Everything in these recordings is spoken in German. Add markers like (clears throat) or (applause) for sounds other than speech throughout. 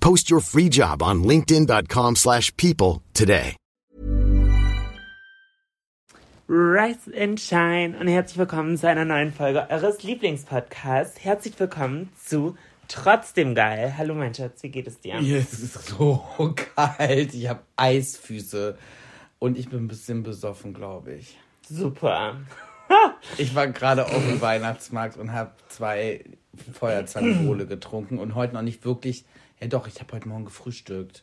Post your free job on linkedin.com/people slash people today. Rise and Shine und herzlich willkommen zu einer neuen Folge eures Lieblingspodcasts. Herzlich willkommen zu Trotzdem Geil. Hallo mein Schatz, wie geht es dir? Mir ist es so (laughs) kalt. Ich habe Eisfüße und ich bin ein bisschen besoffen, glaube ich. Super. (laughs) Ich war gerade auf dem Weihnachtsmarkt und habe zwei Feuerzangenbowle getrunken und heute noch nicht wirklich. Ja, doch, ich habe heute Morgen gefrühstückt.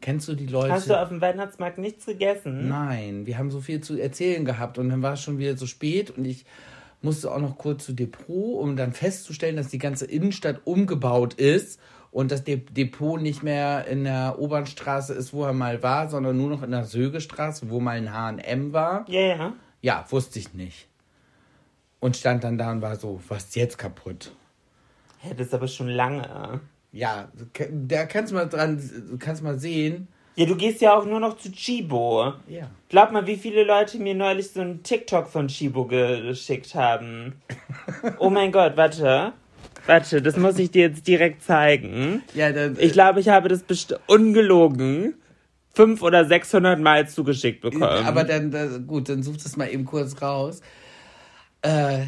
Kennst du die Leute? Hast du auf dem Weihnachtsmarkt nichts gegessen? Nein, wir haben so viel zu erzählen gehabt und dann war es schon wieder so spät und ich musste auch noch kurz zu Depot, um dann festzustellen, dass die ganze Innenstadt umgebaut ist und das De Depot nicht mehr in der Obernstraße ist, wo er mal war, sondern nur noch in der Sögestraße, wo mal ein H&M war. Ja, ja. Ja, wusste ich nicht. Und stand dann da und war so, was ist jetzt kaputt? Hä, das ist aber schon lange. Ja, da kannst du mal dran, kannst mal sehen. Ja, du gehst ja auch nur noch zu Chibo. Ja. Glaub mal, wie viele Leute mir neulich so einen TikTok von Chibo geschickt haben. (laughs) Oh mein Gott, warte. Warte, das muss ich dir jetzt direkt zeigen. Ja, dann, Ich glaube, ich habe das ungelogen fünf oder 600 Mal zugeschickt bekommen. Aber dann, da, gut, dann such das mal eben kurz raus. Äh,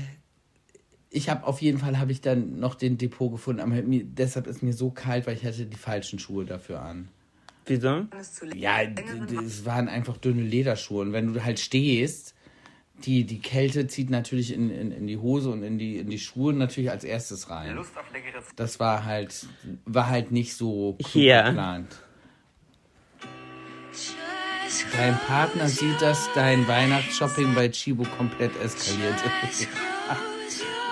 ich habe auf jeden Fall habe ich dann noch den Depot gefunden, aber mir, deshalb ist mir so kalt, weil ich hatte die falschen Schuhe dafür an. Wieso? Ja, es waren einfach dünne Lederschuhe und wenn du halt stehst, die, die Kälte zieht natürlich in, in, in die Hose und in die, in die Schuhe natürlich als erstes rein. Das war halt, war halt nicht so Hier. geplant. Dein Partner sieht, dass dein Weihnachtsshopping bei Chibo komplett eskaliert ist.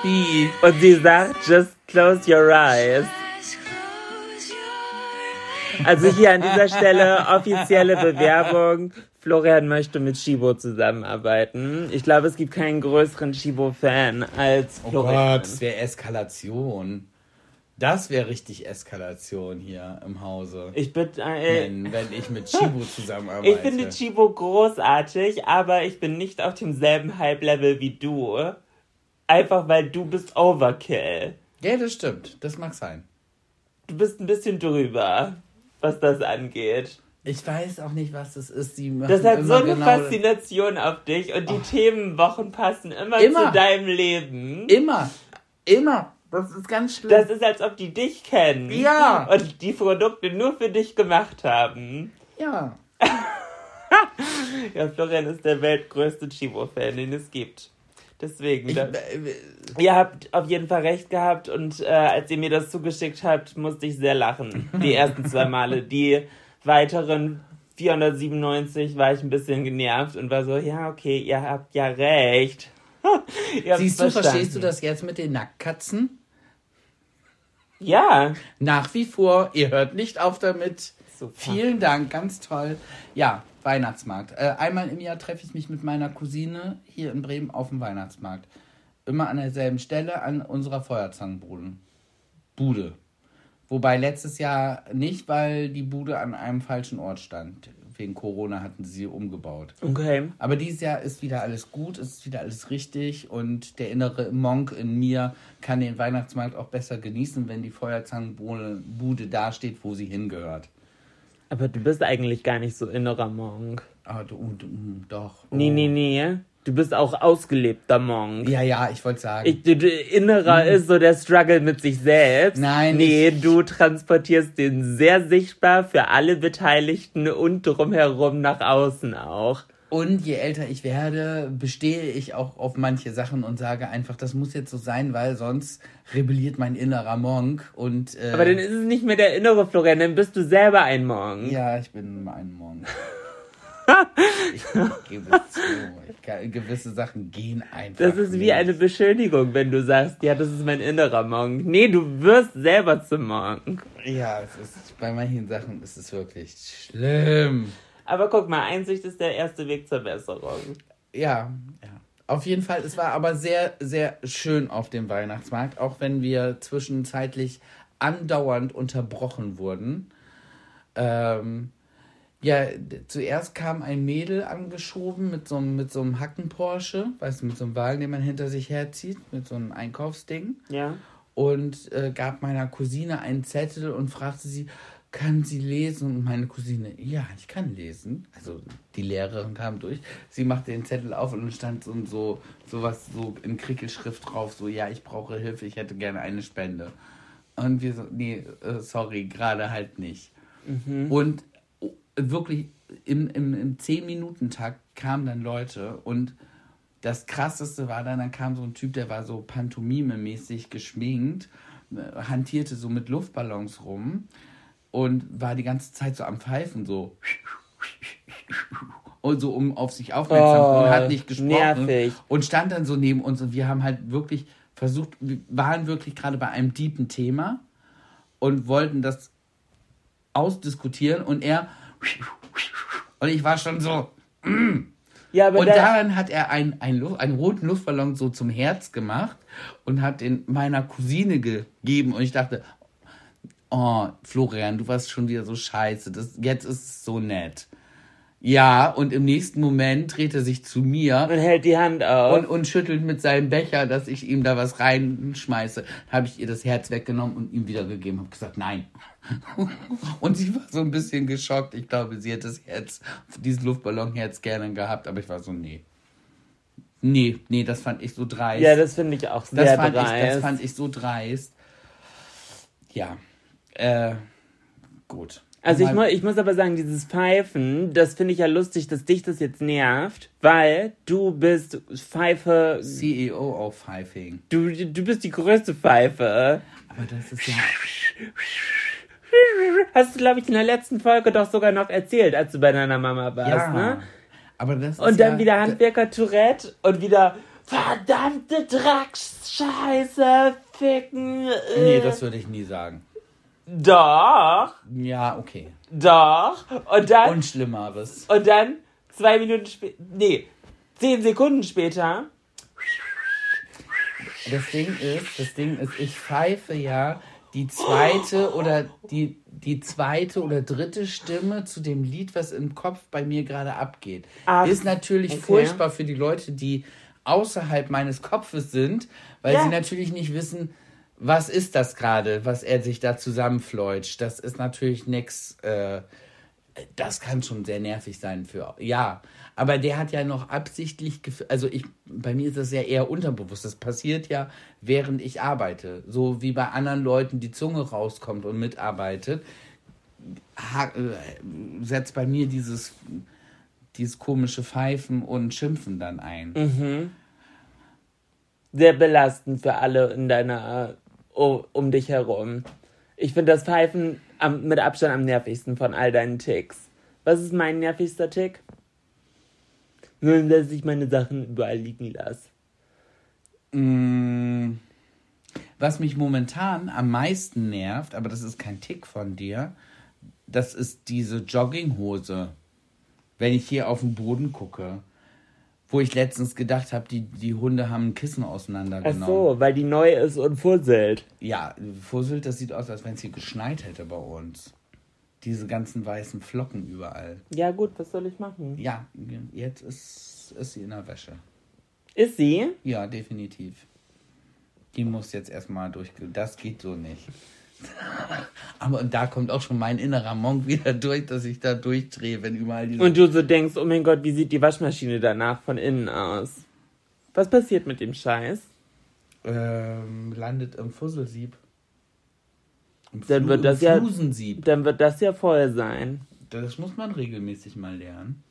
Wie? Und sie sagt, just close your eyes. Also hier an dieser Stelle offizielle Bewerbung. Florian möchte mit Chibo zusammenarbeiten. Ich glaube, es gibt keinen größeren Chibo-Fan als Oh Florian. Gott, das wäre Eskalation. Das wäre richtig Eskalation hier im Hause. Ich bin, äh, wenn, wenn ich mit Chibo (laughs) zusammenarbeite. ich finde Chibo großartig, aber ich bin nicht auf demselben Hype-Level wie du. Einfach weil du bist Overkill. Ja, das stimmt. Das mag sein. Du bist ein bisschen drüber, was das angeht. Ich weiß auch nicht, was das ist. Die machen Das hat so eine genau- Faszination auf dich und die Themenwochen passen immer, Immer. zu deinem Leben. Immer. Immer. Das ist ganz schlimm. Das ist, als ob die dich kennen. Ja. Und die Produkte nur für dich gemacht haben. ja. (laughs) Ja, Florian ist der weltgrößte Chibo-Fan, den es gibt. Deswegen, Ich, da, äh, ihr habt auf jeden Fall recht gehabt und äh, als ihr mir das zugeschickt habt, musste ich sehr lachen. Die ersten zwei Male. (laughs) Die weiteren 497 war ich ein bisschen genervt und war so, ja, okay, ihr habt ja recht. (laughs) Ihr siehst du, verstanden. verstehst du das jetzt mit den Nacktkatzen? Ja. Nach wie vor, ihr hört nicht auf damit. Super. Vielen Dank, ganz toll. Ja, Weihnachtsmarkt. Äh, einmal im Jahr treffe ich mich mit meiner Cousine hier in Bremen auf dem Weihnachtsmarkt. Immer an derselben Stelle, an unserer Feuerzangenbude. Bude. Wobei letztes Jahr nicht, weil die Bude an einem falschen Ort stand. Wegen Corona hatten sie sie umgebaut. Okay. Aber dieses Jahr ist wieder alles gut, ist wieder alles richtig und der innere Monk in mir kann den Weihnachtsmarkt auch besser genießen, wenn die Feuerzangenbude da steht, wo sie hingehört. Aber du bist eigentlich gar nicht so innerer Monk. Aber du, du doch. Nee, oh. nee, nee. Du bist auch ausgelebter Monk. Ja, ja, ich wollte sagen. Ich, du, du, innerer ist so der Struggle mit sich selbst. Nein, Nee, ich- du transportierst den sehr sichtbar für alle Beteiligten und drumherum nach außen auch. Und je älter ich werde, bestehe ich auch auf manche Sachen und sage einfach, das muss jetzt so sein, weil sonst rebelliert mein innerer Monk und äh, Aber dann ist es nicht mehr der innere Florian, dann bist du selber ein Monk. ja, ich bin ein Monk. (laughs) ich gebe es zu. Ich kann, gewisse Sachen gehen einfach. Das ist wie nicht. eine Beschönigung, wenn du sagst, ja, das ist mein innerer Monk. Nee, du wirst selber zum Monk. Ja, es ist, bei manchen Sachen ist es wirklich schlimm. Aber guck mal, Einsicht ist der erste Weg zur Besserung. Ja, ja. Auf jeden Fall, es war aber sehr, sehr schön auf dem Weihnachtsmarkt, auch wenn wir zwischenzeitlich andauernd unterbrochen wurden. Ähm, ja, zuerst kam ein Mädel angeschoben mit so, einem- mit so einem Hacken-Porsche, weißt du, mit so einem Wagen, den man hinter sich herzieht, mit so einem Einkaufsding. Ja. Und äh, gab meiner Cousine einen Zettel und fragte sie, kann sie lesen? Und meine Cousine, ja, ich kann lesen. Also die Lehrerin kam durch, sie machte den Zettel auf und stand so, so sowas so in Krickelschrift drauf, so, ja, ich brauche Hilfe, ich hätte gerne eine Spende. Und wir so, nee, äh, sorry, gerade halt nicht. Und oh, wirklich im, im, im 10-Minuten-Takt kamen dann Leute und das krasseste war dann, dann kam so ein Typ, der war so pantomime-mäßig geschminkt, äh, hantierte so mit Luftballons rum und war die ganze Zeit so am Pfeifen, so. Und so, um auf sich aufmerksam Oh, und hat nicht gesprochen. nervig. Und stand dann so neben uns und wir haben halt wirklich versucht, wir waren wirklich gerade bei einem deepen Thema und wollten das ausdiskutieren und er und ich war schon so (clears throat) Ja, aber und da, dann hat er einen, einen, Luft, einen roten Luftballon so zum Herz gemacht und hat den meiner Cousine gegeben. Und ich dachte, oh, Florian, du warst schon wieder so scheiße. Das, jetzt ist es so nett. Ja, und im nächsten Moment dreht er sich zu mir und hält die Hand auf. und, und schüttelt mit seinem Becher, dass ich ihm da was reinschmeiße. Habe ich ihr das Herz weggenommen und ihm wiedergegeben. Habe gesagt, nein. (laughs) Und sie war so ein bisschen geschockt. Ich glaube, sie hätte das Herz, dieses Luftballonherz gerne gehabt, aber ich war so, nee. Nee, nee, das fand ich so dreist. ja, das finde ich auch das, sehr fand ich, das dreist. fand ich so dreist. Ja. Äh, gut. Also ich, mu ich muss aber sagen, dieses Pfeifen, das finde ich ja lustig, dass dich das jetzt nervt, weil du bist Pfeife, CEO auf Pfeifing. du, du bist die größte Pfeife. Aber das ist ja. Hast du, glaube ich, in der letzten Folge doch sogar noch erzählt, als du bei deiner Mama warst, Ja. ne? Aber das ist Und dann ja, wieder Handwerker Tourette und wieder verdammte Dreckscheiße, ficken. Nee, das würde ich nie sagen. Doch, Ja, okay. doch. Und dann, Und Schlimmeres. und dann zwei Minuten später, nee, zehn Sekunden später, Das Ding ist, das Ding ist, ich pfeife ja die zweite oder die, die zweite oder dritte Stimme zu dem Lied, was im Kopf bei mir gerade abgeht. Ach, ist natürlich okay. furchtbar für die Leute, die außerhalb meines Kopfes sind, weil Ja. sie natürlich nicht wissen, was ist das gerade, was er sich da zusammenfleutscht. Das ist natürlich nix. Äh, das kann schon sehr nervig sein für. Ja, aber der hat ja noch absichtlich. Also ich, bei mir ist das ja eher unterbewusst. Das passiert ja, während ich arbeite. So wie bei anderen Leuten die Zunge rauskommt und mitarbeitet, äh, setzt bei mir dieses, dieses komische Pfeifen und Schimpfen dann ein. sehr belastend für alle in deiner, um dich herum. Ich finde das Pfeifen am, mit Abstand am nervigsten von all deinen Ticks. Was ist mein nervigster Tick? Nur, dass ich meine Sachen überall liegen lasse. Mm, Was mich momentan am meisten nervt, aber das ist kein Tick von dir, das ist diese Jogginghose. Wenn ich hier auf den Boden gucke, wo ich letztens gedacht habe, die, die Hunde haben ein Kissen Ach auseinandergenommen. so, weil die neu ist und fusselt. Ja, Fusselt, das sieht aus, als wenn es hier geschneit hätte bei uns. Diese ganzen weißen Flocken überall. Ja gut, was soll ich machen? Ja, jetzt ist, ist sie in der Wäsche. Ist sie? Ja, definitiv. Die muss jetzt erstmal durch. Das geht so nicht. Aber da kommt auch schon mein innerer Monk wieder durch, dass ich da durchdrehe, wenn überall diese. Und du so denkst, oh mein Gott, wie sieht die Waschmaschine danach von innen aus? Was passiert mit dem Scheiß? Ähm, landet im Fusselsieb. Im Dann Flu- wird das im ja- Flusensieb. Dann wird das ja voll sein. Das muss man regelmäßig mal lernen.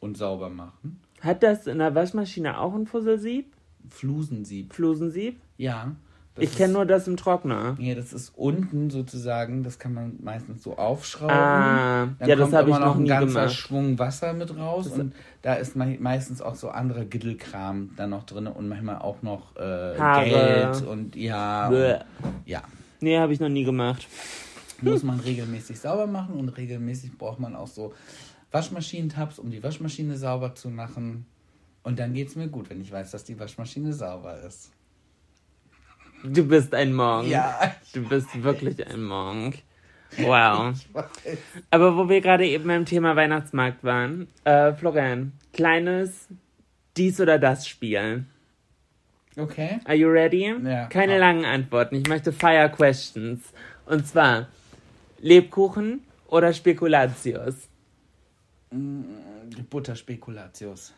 Und sauber machen. Hat das in der Waschmaschine auch ein Fusselsieb? Flusensieb. Flusensieb? Ja. Das Ich kenne nur das im Trockner. Nee, das ist unten sozusagen, das kann man meistens so aufschrauben. Ah, Dann ja, das kommt habe ich immer noch ein ganzer gemacht. Schwung Wasser mit raus und da ist mei- meistens auch so anderer Gittelkram dann noch drin und manchmal auch noch äh. Geld und ja, und, ja. Nee, habe ich noch nie gemacht. Muss man regelmäßig sauber machen und regelmäßig braucht man auch so Waschmaschinentabs, um die Waschmaschine sauber zu machen. Und dann geht's mir gut, wenn ich weiß, dass die Waschmaschine sauber ist. Du bist ein Monk. Ja, Du bist wirklich ein Monk. Wow. Aber wo wir gerade eben beim Thema Weihnachtsmarkt waren, äh, Florian, kleines dies oder das Spiel. Okay. Are you ready? Ja. Keine Ja. langen Antworten. Ich möchte Fire Questions. Und zwar Lebkuchen oder Spekulatius? Butterspekulatius.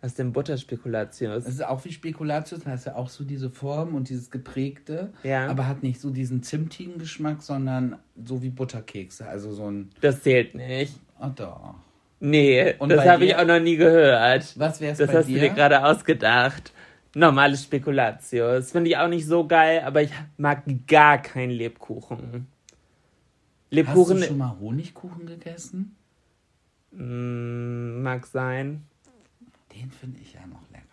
Was ist denn Butterspekulatius? Es ist auch wie Spekulatius, da hast ja auch so diese Form und dieses geprägte, Ja. aber hat nicht so diesen zimtigen Geschmack, sondern so wie Butterkekse, also so ein, Das zählt nicht. oh doch. Nee, Und das habe ich auch noch nie gehört. Was wär's Das bei hast dir? du dir gerade ausgedacht. Normales Spekulatius. Finde ich auch nicht so geil, aber ich mag gar keinen Lebkuchen. Hast du Lebkuchen schon mal Honigkuchen gegessen? mm, mag sein. Den finde ich ja noch lecker.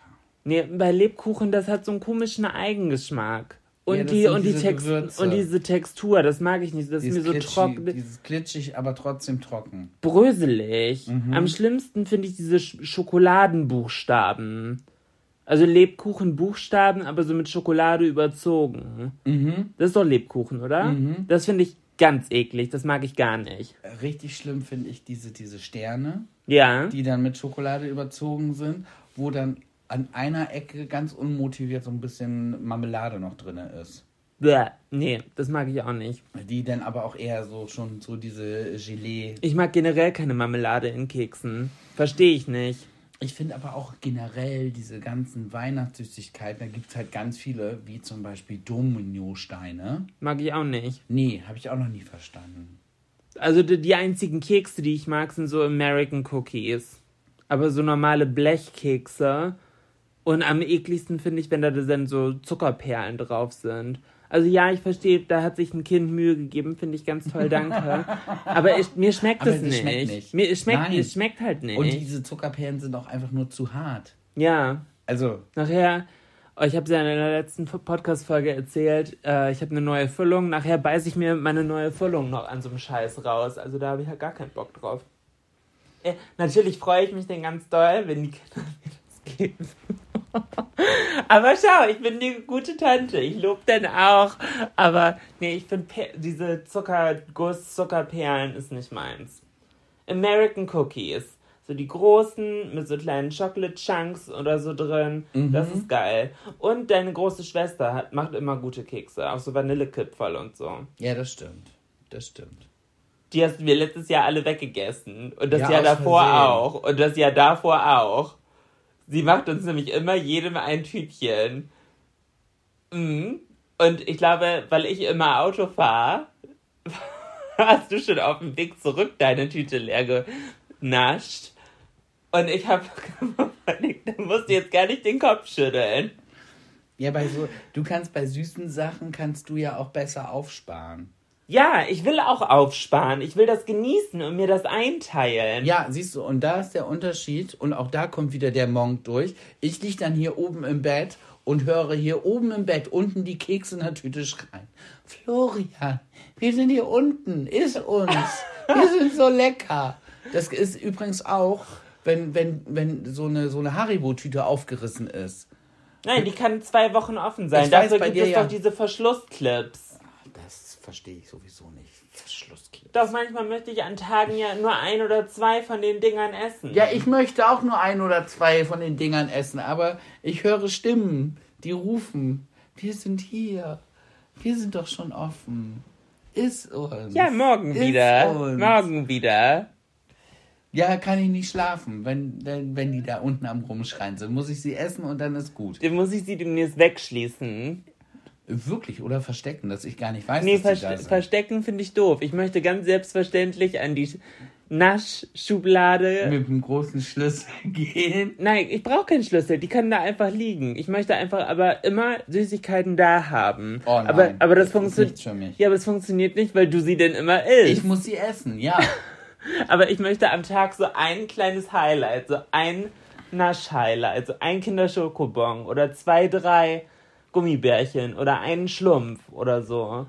Nee, bei Lebkuchen, das hat so einen komischen Eigengeschmack. Und, Ja, die, und, die diese Text Gewürze. und diese Textur, das mag ich nicht. Das ist Dieses, mir so klitschig, trocken, dieses klitschig, aber trotzdem trocken. bröselig. Mhm. Am schlimmsten finde ich diese Sch Schokoladenbuchstaben. Also Lebkuchenbuchstaben, aber so mit Schokolade überzogen. Mhm. Das ist doch Lebkuchen, oder? Das finde ich ganz eklig. Das mag ich gar nicht. Richtig schlimm finde ich diese, diese Sterne, Ja. die dann mit Schokolade überzogen sind, wo dann an einer Ecke ganz unmotiviert so ein bisschen Marmelade noch drin ist. Bäh. Nee, das mag ich auch nicht. Die dann aber auch eher so schon so diese Gelee. Ich mag generell keine Marmelade in Keksen. Verstehe ich nicht. Ich finde aber auch generell diese ganzen Weihnachtssüßigkeiten, da gibt es halt ganz viele, wie zum Beispiel Dominosteine. Mag ich auch nicht. Nee, habe ich auch noch nie verstanden. Also die, die einzigen Kekse, die ich mag, sind so American Cookies. Aber so normale Blechkekse. Und am ekligsten finde ich, wenn da dann so Zuckerperlen drauf sind. Also ja, ich verstehe, da hat sich ein Kind Mühe gegeben, finde ich ganz toll, danke. Aber ich, mir schmeckt es nicht. schmeckt nicht. Mir, es, schmeckt, Nein. es schmeckt halt nicht. Und diese Zuckerperlen sind auch einfach nur zu hart. ja, Also, nachher, oh, ich habe es ja in der letzten Podcast-Folge erzählt, äh, ich habe eine neue Füllung. Nachher beiße ich mir meine neue Füllung noch an so einem Scheiß raus. Also da habe ich ja gar keinen Bock drauf. Äh, natürlich freue ich mich dann ganz doll, wenn die Kinder (laughs) mir das geben. (laughs) Aber schau, ich bin die gute Tante. Ich lobe dann auch. Aber nee, ich finde diese Zuckerguss, Zuckerperlen ist nicht meins. American Cookies. So die großen mit so kleinen Chocolate Chunks oder so drin. Das ist geil. Und deine große Schwester hat, macht immer gute Kekse. Auch so Vanillekipferl und so. ja, das stimmt. Das stimmt. Die hast wir letztes Jahr alle weggegessen. Und das Ja, Jahr davor Versehen. auch. Und das Jahr davor auch. Sie macht uns nämlich immer jedem ein Tütchen. Mhm. Und ich glaube, weil ich immer Auto fahre, (laughs) hast du schon auf dem Weg zurück deine Tüte leer genascht. Und ich habe (laughs) überlegt, da musst du jetzt gar nicht den Kopf schütteln. Ja, bei so, du kannst bei süßen Sachen kannst du ja auch besser aufsparen. Ja, ich will auch aufsparen. Ich will das genießen und mir das einteilen. Ja, siehst du, und da ist der Unterschied und auch da kommt wieder der Monk durch. Ich lieg dann hier oben im Bett und höre hier oben im Bett unten die Kekse in der Tüte schreien. Florian, wir sind hier unten, iss uns. (laughs) Wir sind so lecker. Das ist übrigens auch, wenn, wenn, wenn so eine, so eine Haribo-Tüte aufgerissen ist. Nein, die kann zwei Wochen offen sein. Ich weiß, Dafür bei gibt dir es ja. doch diese Verschlussclips. Das verstehe ich sowieso nicht. Verschlussklick. Doch manchmal möchte ich an Tagen ja nur ein oder zwei von den Dingern essen. Ja, ich möchte auch nur ein oder zwei von den Dingern essen, aber ich höre Stimmen, die rufen. Wir sind hier. Wir sind doch schon offen. Iss uns. Ja, morgen Iss wieder. Uns. Morgen wieder. Ja, kann ich nicht schlafen, wenn, wenn, wenn die da unten am Rumschreien sind. Muss ich sie essen und dann ist gut. Dann muss ich sie demnächst wegschließen. Wirklich, oder verstecken, dass ich gar nicht weiß, Nee, dass die da sind. verstecken finde ich doof. Ich möchte ganz selbstverständlich an die Naschschublade. Mit einem großen Schlüssel (laughs) gehen. Nein, ich brauche keinen Schlüssel. Die können da einfach liegen. Ich möchte einfach aber immer Süßigkeiten da haben. Oh nein, aber, aber das, das funktioniert. für mich. Ja, aber es funktioniert nicht, weil du sie denn immer isst. Ich muss sie essen, ja. (laughs) Aber ich möchte am Tag so ein kleines Highlight, so ein Nasch-Highlight, so ein Kinderschokobon oder zwei, drei Gummibärchen oder einen Schlumpf oder so.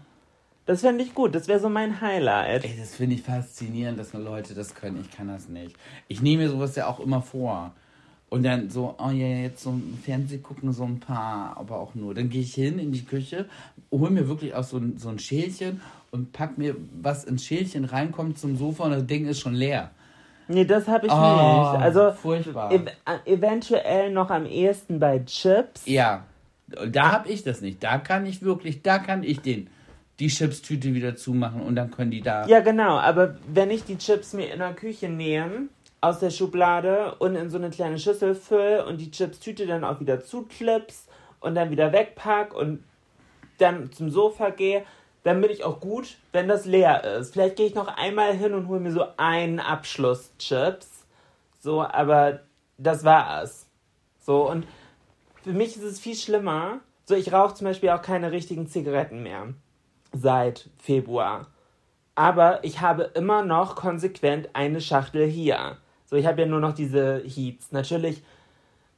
Das fände ich gut, das wäre so mein Highlight. Ey, das finde ich faszinierend, dass nur Leute das können. Ich kann das nicht. Ich nehme mir sowas ja auch immer vor. Und dann so, oh ja, jetzt so im Fernsehen gucken so ein paar, aber auch nur. Dann gehe ich hin in die Küche, hole mir wirklich auch so ein, so ein Schälchen und pack mir was ins Schälchen reinkommt zum Sofa und das Ding ist schon leer. Nee, das habe ich Oh, nicht. Also furchtbar. ev eventuell noch am ehesten bei Chips. Ja, da habe ich das nicht. Da kann ich wirklich, da kann ich den die Chipstüte wieder zumachen und dann können die da. Ja, genau, aber wenn ich die Chips mir in der Küche nehme, aus der Schublade und in so eine kleine Schüssel fülle und die Chips-Tüte dann auch wieder zuklips und dann wieder wegpack und dann zum Sofa gehe, dann bin ich auch gut, wenn das leer ist. Vielleicht gehe ich noch einmal hin und hole mir so einen Abschluss Chips. So, aber das war's. So, und für mich ist es viel schlimmer. So, ich rauche zum Beispiel auch keine richtigen Zigaretten mehr. Seit Februar. Aber ich habe immer noch konsequent eine Schachtel hier. So, ich habe ja nur noch diese Heats. Natürlich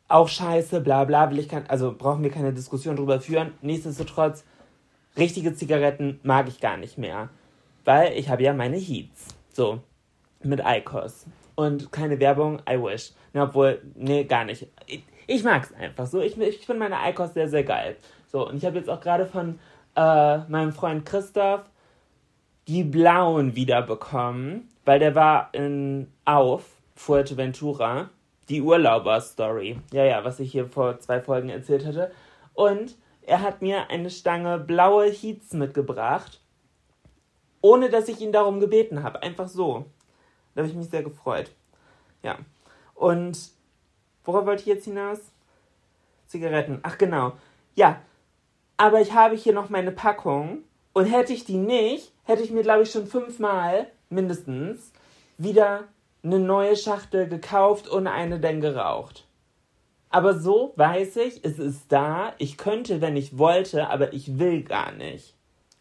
auch scheiße, bla bla, will ich kein, also brauchen wir keine Diskussion drüber führen. Nichtsdestotrotz, richtige Zigaretten mag ich gar nicht mehr. Weil ich habe ja meine Heats. So, mit Icos. Und keine Werbung, I wish. Ne, obwohl, nee, gar nicht. Ich, ich mag es einfach so. Ich, ich finde meine Icos sehr, sehr geil. So, und ich habe jetzt auch gerade von äh, meinem Freund Christoph die blauen wiederbekommen, weil der war in Auf, Fuerteventura, die Urlauber-Story. Ja, ja, was ich hier vor zwei Folgen erzählt hatte. Und er hat mir eine Stange blaue Heats mitgebracht, ohne dass ich ihn darum gebeten habe. Einfach so. Da habe ich mich sehr gefreut. Ja. Und worauf wollte ich jetzt hinaus? Zigaretten. Ach genau. Ja. Aber ich habe hier noch meine Packung. Und hätte ich die nicht, hätte ich mir, glaube ich, schon fünfmal mindestens wieder eine neue Schachtel gekauft und eine dann geraucht. Aber so weiß ich, es ist da. Ich könnte, wenn ich wollte, aber ich will gar nicht.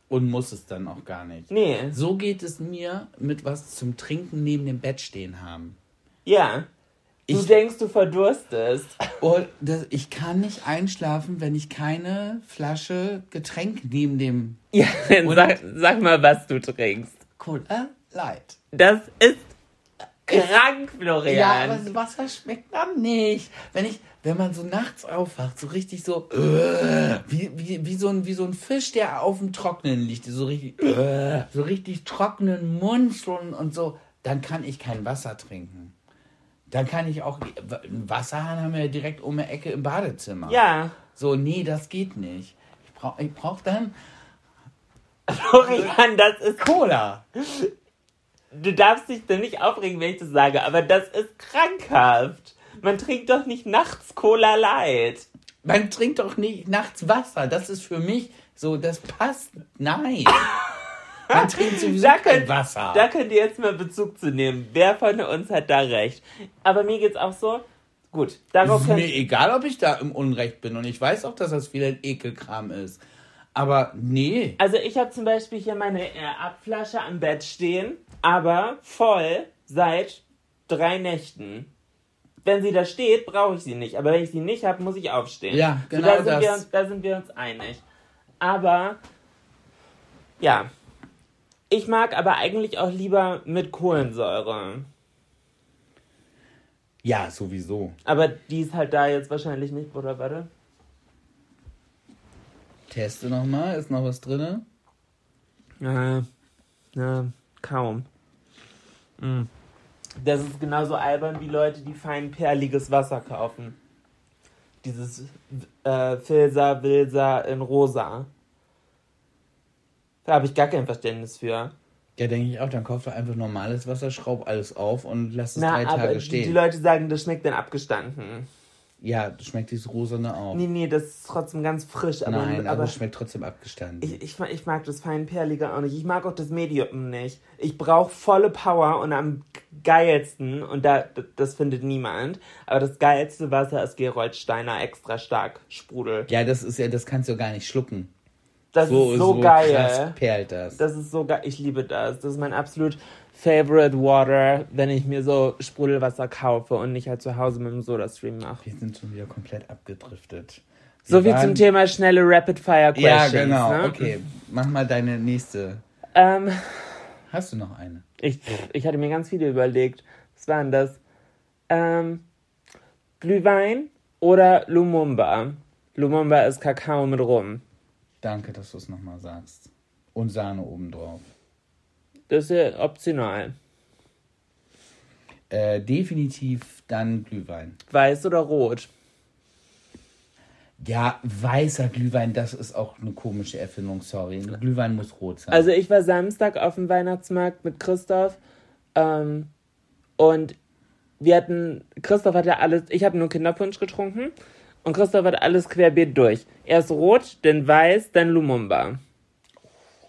Und muss es dann auch gar nicht. Nee. So geht es mir mit was zum Trinken neben dem Bett stehen haben. Ja. Du Ich- denkst, du verdurstest. Und das, ich kann nicht einschlafen, wenn ich keine Flasche Getränk neben dem Ja, dann Und- sag, sag mal, was du trinkst. Cola Light. Das ist krank, Florian. Ja, aber das Wasser schmeckt dann nicht. Wenn ich, wenn man so nachts aufwacht, so richtig so, äh, wie, wie, wie, so ein, wie so ein Fisch, der auf dem Trockenen liegt, so richtig, äh, so richtig trockenen Mund schon und so, dann kann ich kein Wasser trinken. Dann kann ich auch, einen Wasserhahn haben wir ja direkt um die Ecke im Badezimmer. Ja. So, nee, das geht nicht. Ich brauche ich brauch dann (laughs) Florian, das ist. Cola. Du darfst dich denn nicht aufregen, wenn ich das sage, aber das ist krankhaft. Man trinkt doch nicht nachts Cola Light. Man trinkt doch nicht nachts Wasser. Das ist für mich so, das passt. Nein. (laughs) Man trinkt sowieso Da kein könnt, Wasser. da könnt ihr jetzt mal Bezug zu nehmen. Wer von uns hat da recht? Aber mir geht's auch so. Gut, darauf ist mir egal, ob ich da im Unrecht bin. Und ich weiß auch, dass das wieder ein Ekelkram ist. Aber nee. Also ich habe zum Beispiel hier meine Air-Up-Flasche am Bett stehen, aber voll seit drei Nächten. Wenn sie da steht, brauche ich sie nicht. Aber wenn ich sie nicht habe, muss ich aufstehen. Ja, so, genau da sind das. Wir uns, da sind wir uns einig. Aber, ja. Ich mag aber eigentlich auch lieber mit Kohlensäure. Ja, sowieso. Aber die ist halt da jetzt wahrscheinlich nicht, oder warte? Teste nochmal. Ist noch was drin? Ja, ja, kaum. Mm. Das ist genauso albern wie Leute, die fein perliges Wasser kaufen. Dieses äh, Filsa, Wilsa in rosa. Da habe ich gar kein Verständnis für. Ja, denke ich auch. Dann kauf doch einfach normales Wasser, schraub alles auf und lass es Na, drei aber Tage die, stehen. die Leute sagen, das schmeckt dann abgestanden. ja, schmeckt dieses Rosane auch. Nee, nee, das ist trotzdem ganz frisch. Aber, Nein, aber, aber es schmeckt trotzdem abgestanden. ich, ich, mag- ich mag das Feinperlige auch nicht. Ich mag auch das Medium nicht. Ich brauche volle Power und am geilsten, und da, das findet niemand, aber das geilste Wasser ist Geroldsteiner extra stark Sprudel. ja, das ist ja, das kannst du gar nicht schlucken. Das so ist so, so geil. krass perlt das. Das ist so geil. Ich liebe das. Das ist mein absolut favorite Water, wenn ich mir so Sprudelwasser kaufe und nicht halt zu Hause mit dem Soda-Stream mache. Wir sind schon wieder komplett abgedriftet. So Wir viel zum waren- Thema schnelle Rapid-Fire-Questions. Ja, genau. Ne? Okay, mach mal deine nächste. Ähm, Hast du noch eine? ich, ich hatte mir ganz viele überlegt. Was war denn das? Ähm, Glühwein oder Lumumba? Lumumba ist Kakao mit Rum. Danke, dass du es nochmal sagst. Und Sahne obendrauf. Das ist ja optional. Äh, definitiv dann Glühwein. Weiß oder rot? Ja, weißer Glühwein, das ist auch eine komische Erfindung, sorry. Glühwein muss rot sein. Also ich war Samstag auf dem Weihnachtsmarkt mit Christoph ähm, und wir hatten, Christoph hatte alles, ich habe nur Kinderpunsch getrunken und Christoph hat alles querbeet durch. Erst rot, dann weiß, dann Lumumba.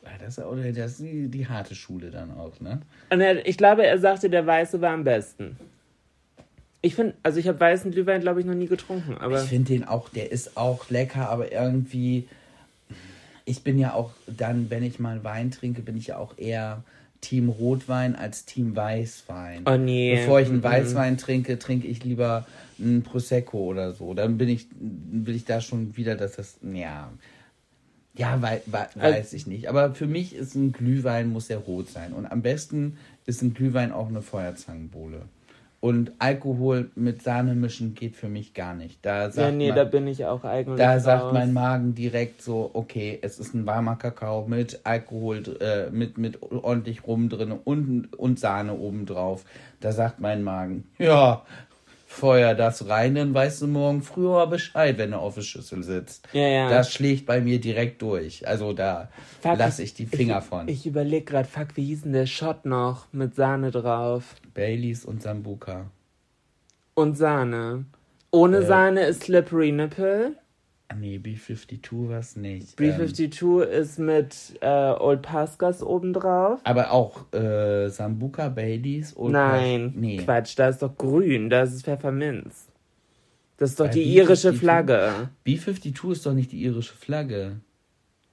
Ja, das ist, oder das ist die, die harte Schule dann auch, ne? Und er, ich glaube, er sagte, der weiße war am besten. Ich finde, also ich habe weißen Glühwein, glaube ich, noch nie getrunken, aber Ich finde den auch, der ist auch lecker, aber irgendwie. Ich bin ja auch dann, wenn ich mal Wein trinke, bin ich ja auch eher Team Rotwein als Team Weißwein. Oh nee. Bevor ich einen Mhm. Weißwein trinke, trinke ich lieber einen Prosecco oder so. Dann bin ich, will ich da schon wieder, dass das, ja, ja, wei wei weiß ich nicht. Aber für mich ist ein Glühwein, muss der rot sein. Und am besten ist ein Glühwein auch eine Feuerzangenbowle. Und Alkohol mit Sahne mischen geht für mich gar nicht. Da ja, sagt, nee, man, da bin ich auch eigentlich da sagt raus. mein Magen direkt so, okay, es ist ein warmer Kakao mit Alkohol, äh, mit, mit ordentlich Rum drin und, und Sahne obendrauf. Da sagt mein Magen, ja, feuer das rein, dann weißt du morgen früher Bescheid, wenn du auf der Schüssel sitzt. Ja, ja. Das schlägt bei mir direkt durch. Also da lasse ich die Finger von. Ich überlege gerade, fuck, wie hieß denn der Shot noch mit Sahne drauf? Baileys und Sambuka. Und Sahne. Ohne Äh. Sahne ist Slippery Nipple. Ah, Nee, B52 war es nicht. B52 ist mit äh, Old Pascas obendrauf. aber auch äh, Sambuka, Baileys und Nein, nee. Quatsch, da ist doch grün, da ist es Pfefferminz. Das ist doch Bei die irische B52? Flagge. B52 ist doch nicht die irische Flagge.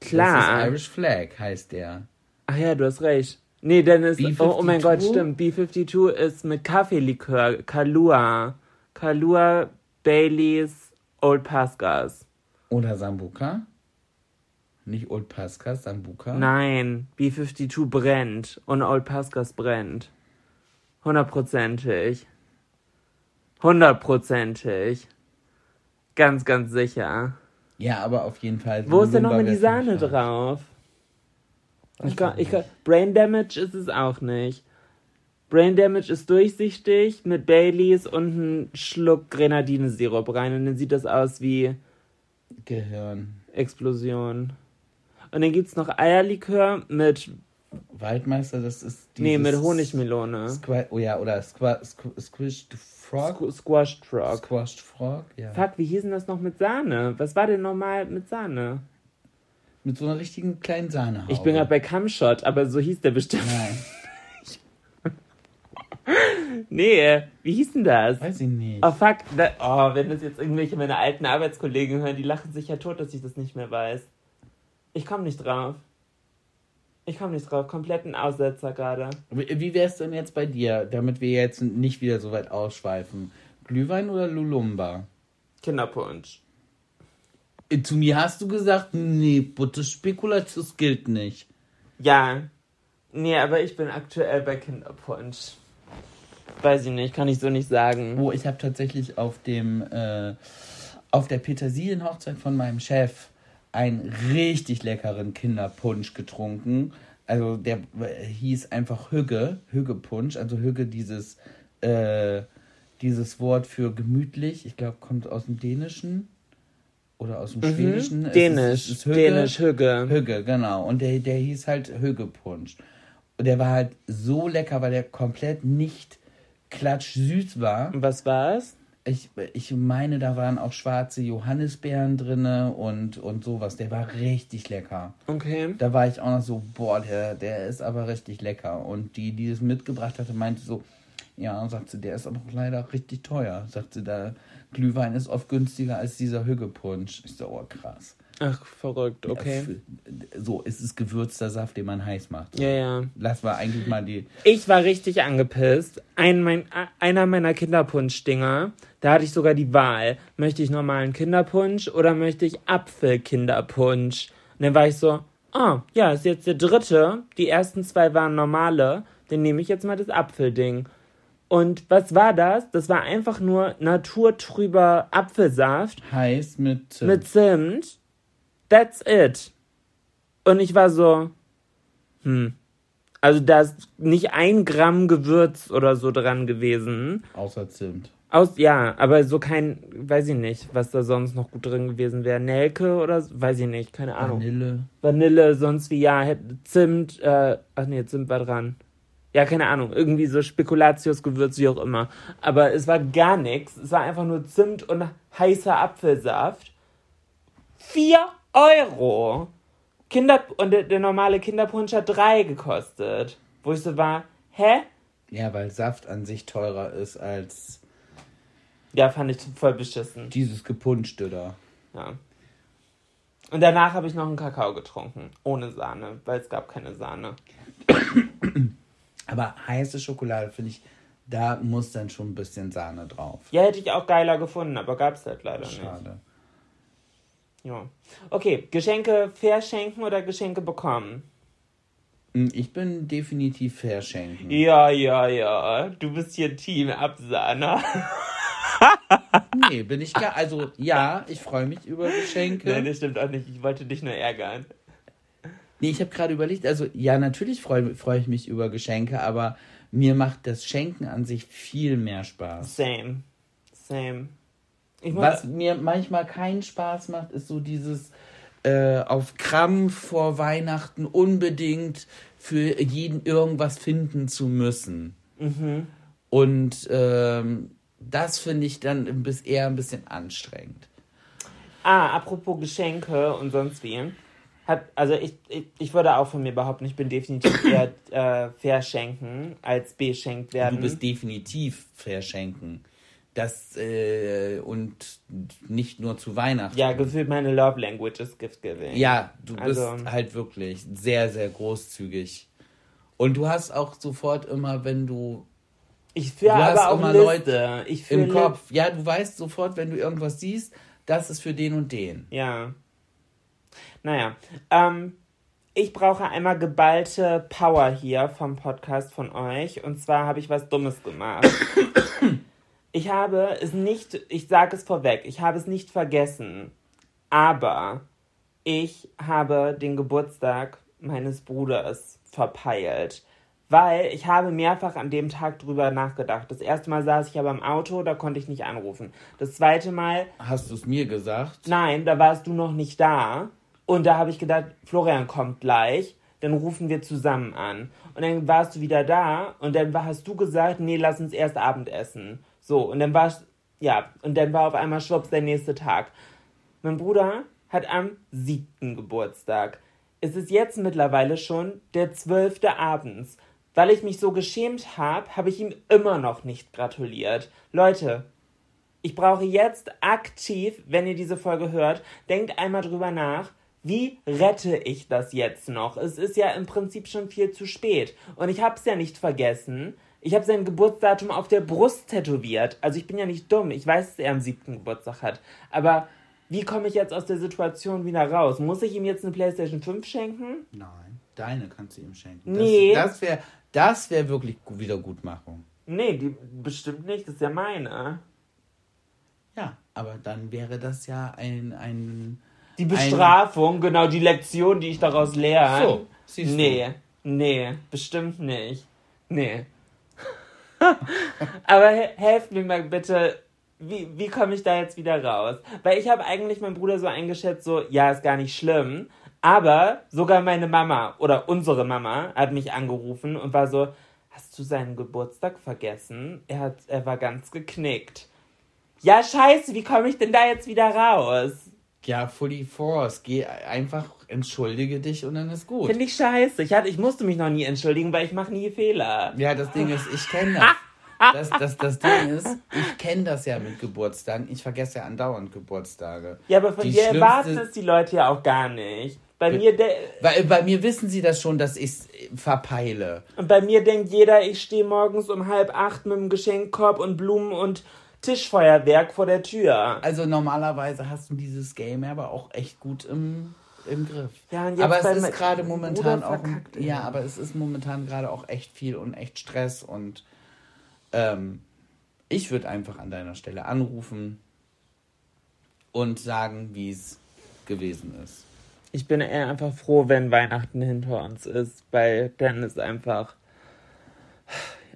Das Klar. ist Irish Flag, heißt der. Ach ja, du hast recht. Nee, dann ist. B52? Oh, oh mein Gott, stimmt. B52 ist mit Kaffeelikör. Kalua. Kalua, Baileys, Old Pascas. Oder Sambuka. Nicht Old Pascas, Sambuka. Nein, B52 brennt und Old Pascas brennt. Hundertprozentig. Hundertprozentig. Ganz, ganz sicher. Ja, aber auf jeden Fall. Wo ist denn noch Lumumba mal die Sahne drauf? Ich kann, ich kann, Brain Damage ist es auch nicht. Brain Damage ist durchsichtig mit Baileys und einen Schluck Grenadinesirup rein und dann sieht das aus wie Gehirn. Explosion. Und dann gibt's noch Eierlikör mit, Waldmeister, das ist nee, mit Honigmelone. Squa oh ja, oder Squa Squ Squished Frog. Squ Squashed Frog. Squashed Frog, ja. Fuck, wie hieß denn das noch mit Sahne? Was war denn normal mit Sahne? Mit so einer richtigen kleinen Sahnehaube. Ich bin gerade bei Camshot, aber so hieß der bestimmt. Nein, Nee, wie hieß denn das? weiß ich nicht. Oh fuck, da, oh, wenn das jetzt irgendwelche meiner alten Arbeitskollegen hören, die lachen sich ja tot, dass ich das nicht mehr weiß. Ich komme nicht drauf. Ich komme nicht drauf, kompletten Aussetzer gerade. Wie wär's denn jetzt bei dir, damit wir jetzt nicht wieder so weit ausschweifen? Glühwein oder Lulumba? Kinderpunsch. Äh, Zu mir hast du gesagt, nee, Butterspekulation das gilt nicht. Ja. Nee, aber ich bin aktuell bei Kinderpunsch. Weiß ich nicht, kann ich so nicht sagen. Oh, ich habe tatsächlich auf dem äh, auf der Petersilienhochzeit von meinem Chef einen richtig leckeren Kinderpunsch getrunken. Also der äh, hieß einfach Hügge, Hüggepunsch, also Hügge dieses äh, dieses Wort für gemütlich, ich glaube, kommt aus dem Dänischen oder aus dem Schwedischen. Es ist- Dänisch. es ist Hügge. Dänisch, Hügge. Hügge, genau. Und der, der hieß halt Hüggepunsch. Und der war halt so lecker, weil der komplett nicht klatsch-süß war. Und was war's? Ich, ich meine, da waren auch schwarze Johannisbeeren drinne und, und sowas. Der war richtig lecker. Okay. Da war ich auch noch so, boah, der, der ist aber richtig lecker. Und die, die es mitgebracht hatte, meinte so, ja, sagt sie, der ist aber auch leider richtig teuer. Sagt sie, der Glühwein ist oft günstiger als dieser Hüggepunsch. Ich so, oh krass. Ach, verrückt, okay. So, es ist gewürzter Saft, den man heiß macht. Ja, ja. Lass mal eigentlich mal die. Ich war richtig angepisst. Ein, mein, einer meiner Kinderpunsch-Dinger, da hatte ich sogar die Wahl. Möchte ich normalen Kinderpunsch oder möchte ich Apfelkinderpunsch? Und dann war ich so, ah, ja, ist jetzt der dritte. Die ersten zwei waren normale. Dann nehme ich jetzt mal das Apfelding. Und was war das? Das war einfach nur naturtrüber Apfelsaft. Heiß mit Zimt. Mit Zimt. That's it. Und ich war so, hm. Also da ist nicht ein Gramm Gewürz oder so dran gewesen. Außer Zimt. Aus, ja, aber so kein, weiß ich nicht, was da sonst noch gut drin gewesen wäre. Nelke oder weiß ich nicht, keine Ahnung. Vanille. Vanille, sonst wie, ja, Zimt, äh, ach nee, Zimt war dran. Ja, keine Ahnung, irgendwie so Spekulatius-Gewürz, wie auch immer. Aber es war gar nichts. Es war einfach nur Zimt und heißer Apfelsaft. Vier Euro. Kinder und der, der normale Kinderpunsch hat drei gekostet. Wo ich so war, hä? Ja, weil Saft an sich teurer ist als. Ja, fand ich voll beschissen. Dieses gepunschte da. Ja. Und danach habe ich noch einen Kakao getrunken. Ohne Sahne, weil es gab keine Sahne. Aber heiße Schokolade, finde ich, da muss dann schon ein bisschen Sahne drauf. Ja, hätte ich auch geiler gefunden, aber gab es halt leider Schade. nicht. Schade. Ja. Okay, Geschenke verschenken oder Geschenke bekommen? Hm, ich bin definitiv verschenken. Ja, ja, ja. Du bist hier Team Absahner. (laughs) nee, bin ich gar. Also, ja, ich freue mich über Geschenke. Nein, das stimmt auch nicht. Ich wollte dich nur ärgern. Nee, ich habe gerade überlegt, also ja, natürlich freue freu ich mich über Geschenke, aber mir macht das Schenken an sich viel mehr Spaß. Same. Same. Was mir manchmal keinen Spaß macht, ist so dieses äh, auf Krampf vor Weihnachten unbedingt für jeden irgendwas finden zu müssen. Mhm. Und ähm, das finde ich dann bis eher ein bisschen anstrengend. Ah, apropos Geschenke und sonst wie. Hat, also ich, ich, ich würde auch von mir behaupten, ich bin definitiv eher äh, verschenken als beschenkt werden. Du bist definitiv verschenken das äh, und nicht nur zu Weihnachten. Ja, gefühlt meine Love Language ist Gift Giving. Ja, du also, bist halt wirklich sehr, sehr großzügig. Und du hast auch sofort immer, wenn du. Ich führe aber auch immer Liste. Leute ich im Kopf. Ja, du weißt sofort, wenn du irgendwas siehst, das ist für den und den. Ja. Naja. Ähm, ich brauche einmal geballte Power hier vom Podcast von euch. Und zwar habe ich was Dummes gemacht. (coughs) Ich habe es nicht, ich sage es vorweg, ich habe es nicht vergessen, aber ich habe den Geburtstag meines Bruders verpeilt, weil ich habe mehrfach an dem Tag drüber nachgedacht. Das erste Mal saß ich aber im Auto, da konnte ich nicht anrufen. Das zweite Mal... Hast du es mir gesagt? Nein, da warst du noch nicht da. Und da habe ich gedacht, Florian kommt gleich, dann rufen wir zusammen an. Und dann warst du wieder da und dann hast du gesagt, nee, lass uns erst Abendessen. So, und dann war ja, und dann war auf einmal schwupps der nächste Tag. Mein Bruder hat am siebten Geburtstag. Es ist jetzt mittlerweile schon der zwölfte abends. Weil ich mich so geschämt habe, habe ich ihm immer noch nicht gratuliert. Leute, ich brauche jetzt aktiv, wenn ihr diese Folge hört, denkt einmal drüber nach, wie rette ich das jetzt noch? Es ist ja im Prinzip schon viel zu spät. Und ich habe es ja nicht vergessen. Ich habe sein Geburtsdatum auf der Brust tätowiert. Also ich bin ja nicht dumm. Ich weiß, dass er am siebten Geburtstag hat. Aber wie komme ich jetzt aus der Situation wieder raus? Muss ich ihm jetzt eine PlayStation 5 schenken? Nein, deine kannst du ihm schenken. Nee. Das, das wäre das wär wirklich Wiedergutmachung. Nee, die bestimmt nicht. Das ist ja meine. Ja, aber dann wäre das ja ein. ein die Bestrafung, ein... genau, die Lektion, die ich daraus lerne. So, siehst du. Nee, nee, bestimmt nicht. Nee. (laughs) Aber helft mir mal bitte, wie, wie komme ich da jetzt wieder raus? Weil ich habe eigentlich meinen Bruder so eingeschätzt, so, ja, ist gar nicht schlimm, Aber sogar meine Mama oder unsere Mama hat mich angerufen und war so, hast du seinen Geburtstag vergessen? Er, hat, er war ganz geknickt. Ja, scheiße, wie komme ich denn da jetzt wieder raus? Ja, fully force. Geh einfach, entschuldige dich und dann ist gut. Finde ich scheiße. Ich, hatte, ich musste mich noch nie entschuldigen, weil ich mache nie Fehler. Ja, das Ding ist, ich kenne das. Das, das, das Ding ist, ich kenne das ja mit Geburtstagen. Ich vergesse ja andauernd Geburtstage. Ja, aber von Die dir schlimmste- erwarten es die Leute ja auch gar nicht. Bei mir, Weil bei mir wissen sie das schon, dass ich es verpeile. und bei mir denkt jeder, ich stehe morgens um halb acht mit dem Geschenkkorb und Blumen und Tischfeuerwerk vor der Tür. Also normalerweise hast du dieses Game aber auch echt gut im, im Griff. Ja, und jetzt aber es ist gerade momentan auch verkackt, ja, aber es ist momentan gerade auch echt viel und echt Stress und ähm, ich würde einfach an deiner Stelle anrufen und sagen, wie es gewesen ist. Ich bin eher einfach froh, wenn Weihnachten hinter uns ist, weil dann ist einfach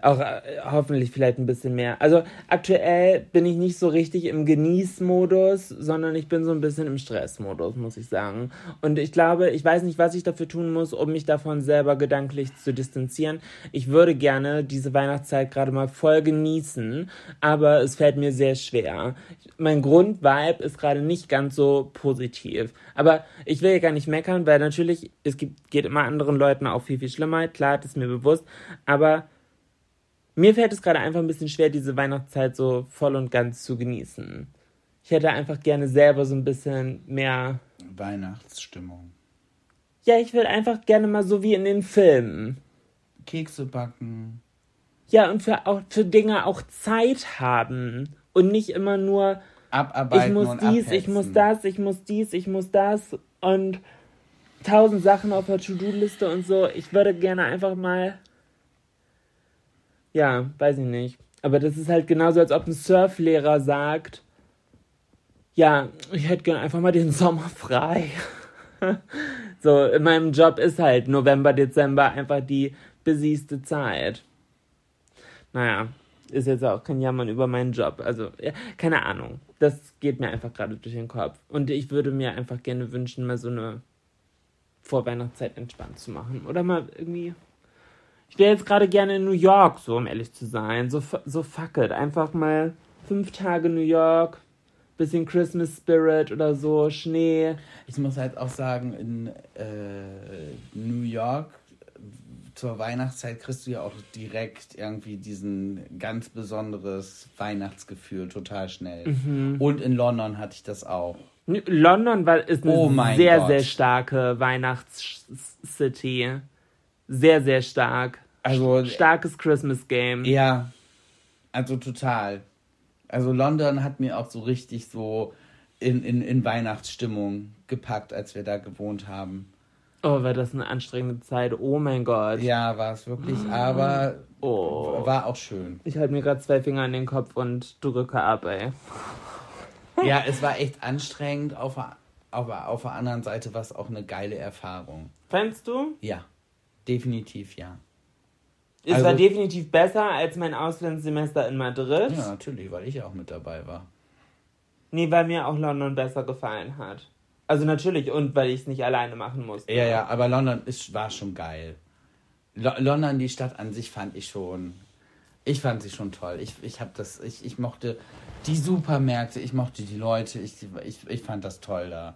auch äh, hoffentlich vielleicht ein bisschen mehr. Also aktuell bin ich nicht so richtig im Genießmodus, sondern ich bin so ein bisschen im Stressmodus, muss ich sagen. Und ich glaube, ich weiß nicht, was ich dafür tun muss, um mich davon selber gedanklich zu distanzieren. Ich würde gerne diese Weihnachtszeit gerade mal voll genießen, aber es fällt mir sehr schwer. Mein Grundvibe ist gerade nicht ganz so positiv. Aber ich will ja gar nicht meckern, weil natürlich, es gibt, geht immer anderen Leuten auch viel, viel schlimmer. Klar, das ist mir bewusst. Aber mir fällt es gerade einfach ein bisschen schwer, diese Weihnachtszeit so voll und ganz zu genießen. Ich hätte einfach gerne selber so ein bisschen mehr. Weihnachtsstimmung. Ja, ich will einfach gerne mal so wie in den Filmen. Kekse backen. Ja, und für, auch, für Dinge auch Zeit haben. Und nicht immer nur, ich Abarbeiten muss und dies, abhetzen. ich muss das, ich muss dies, ich muss das. Und tausend Sachen auf der To-Do-Liste und so. Ich würde gerne einfach mal. Ja, weiß ich nicht. Aber das ist halt genauso, als ob ein Surflehrer sagt, ja, ich hätte gerne einfach mal den (laughs) Sommer frei. (laughs) so, in meinem Job ist halt November, Dezember einfach die busyste Zeit. Naja, ist jetzt auch kein Jammern über meinen Job. Also, ja, keine Ahnung. Das geht mir einfach gerade durch den Kopf. Und ich würde mir einfach gerne wünschen, mal so eine Vorweihnachtszeit entspannt zu machen. Oder mal irgendwie. Ich wäre jetzt gerade gerne in New York, so um ehrlich zu sein. So, so fuck it. Einfach mal fünf Tage New York, bisschen Christmas Spirit oder so, Schnee. Ich muss halt auch sagen, in äh, New York zur Weihnachtszeit kriegst du ja auch direkt irgendwie diesen ganz besonderes Weihnachtsgefühl total schnell. Mhm. Und in London hatte ich das auch. London war, ist eine Oh sehr, Gott. sehr starke Weihnachtscity. Sehr, sehr stark. Also Starkes Christmas Game. ja, also total. Also London hat mir auch so richtig so in, in, in Weihnachtsstimmung gepackt, als wir da gewohnt haben. Oh, war das eine anstrengende Zeit. Oh mein Gott. Ja, war es wirklich, aber Oh. war auch schön. Ich halte mir gerade zwei Finger an den Kopf und drücke ab, ey. (laughs) Ja, es war echt anstrengend, auf, aber auf der anderen Seite war es auch eine geile Erfahrung. Findest du? Ja, definitiv ja. Es Also- war definitiv besser als mein Auslandssemester in Madrid. Ja, natürlich, weil ich auch mit dabei war. Nee, weil mir auch London besser gefallen hat. Also natürlich, und weil ich es nicht alleine machen musste. Ja, ja, aber London ist, war schon geil. Lo London, die Stadt an sich, fand ich schon. Ich fand sie schon toll. Ich, ich habe das, ich, ich mochte die Supermärkte, ich mochte die Leute, ich, ich, ich fand das toll da.